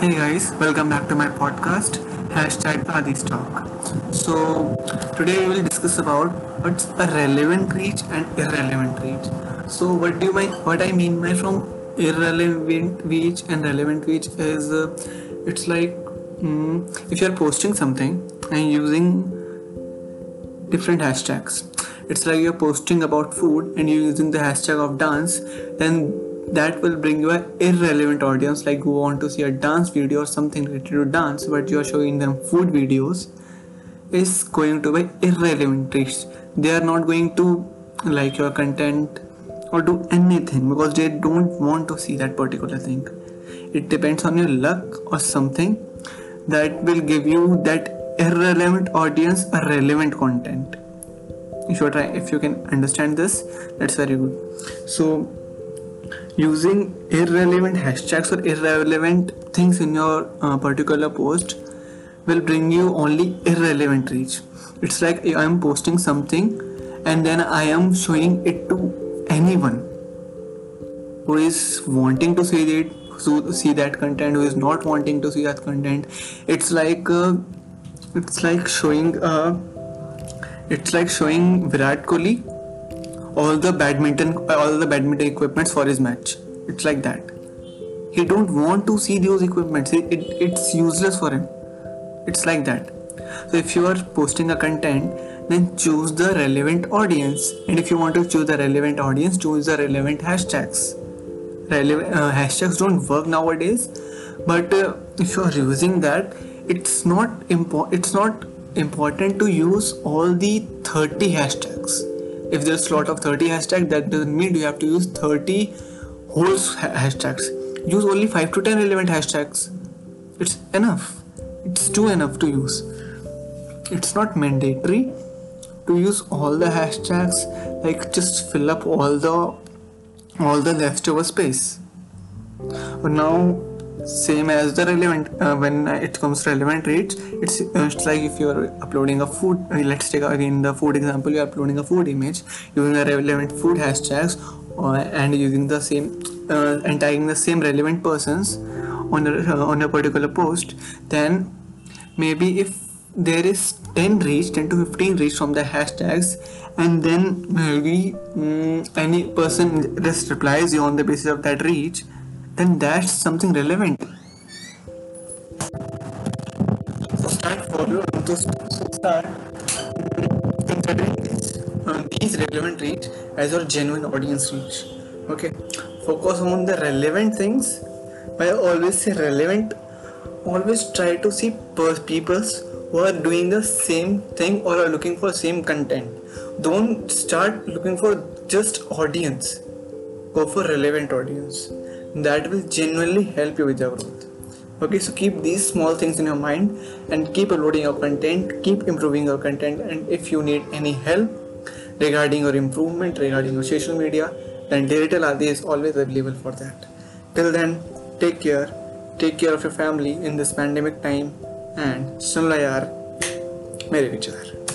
Hey guys, welcome back to my podcast, hashtag Adi's Talk. So, today we will discuss about what's a relevant reach and irrelevant reach. So, what do you mean, what I mean by from irrelevant reach and relevant reach is uh, it's like mm, if you're posting something and using different hashtags it's like you're posting about food and you're using the hashtag of dance then that will bring you an irrelevant audience like who want to see a dance video or something related to dance but you are showing them food videos is going to be irrelevant. Reach they are not going to like your content or do anything because they don't want to see that particular thing. It depends on your luck or something that will give you that irrelevant audience a relevant content. If you try if you can understand this that's very good. So using irrelevant hashtags or irrelevant things in your uh, particular post will bring you only irrelevant reach. It's like i am posting something and then i am showing it to anyone who is wanting to see it to see that content who is not wanting to see that content. It's like uh, it's like showing uh, it's like showing Virat Kohli all the badminton all the badminton equipments for his match. It's like that. He don't want to see those equipments. It, it, it's useless for him. It's like that. So if you are posting a content then choose the relevant audience. And if you want to choose the relevant audience choose the relevant hashtags. Relevant uh, hashtags don't work nowadays. But uh, if you are using that it's not important it's not important to use all the 30 hashtags if there's a lot of 30 hashtags that doesn't mean you have to use 30 whole hashtags. Use only 5 to 10 relevant hashtags. It's enough. It's too enough to use. It's not mandatory to use all the hashtags like just fill up all the all the leftover space. But now same as the relevant uh, when it comes to relevant reach it's, uh, it's like if you're uploading a food uh, let's take again the food example you're uploading a food image using the relevant food hashtags uh, and using the same uh, and tagging the same relevant persons on a, uh, on a particular post then maybe if there is 10 reach 10 to 15 reach from the hashtags and then maybe um, any person just replies you on the basis of that reach then dash something relevant. So start follow to start considering uh, these relevant reach as your genuine audience reach. Okay, focus on the relevant things. By always say relevant, always try to see people who are doing the same thing or are looking for same content. Don't start looking for just audience. Go for relevant audience that will genuinely help you with your growth. Okay so keep these small things in your mind and keep uploading your content keep improving your content and if you need any help regarding your improvement regarding your social media then digital adi is always available for that. Till then take care. Take care of your family in this pandemic time and sunla yaar. Mere vichar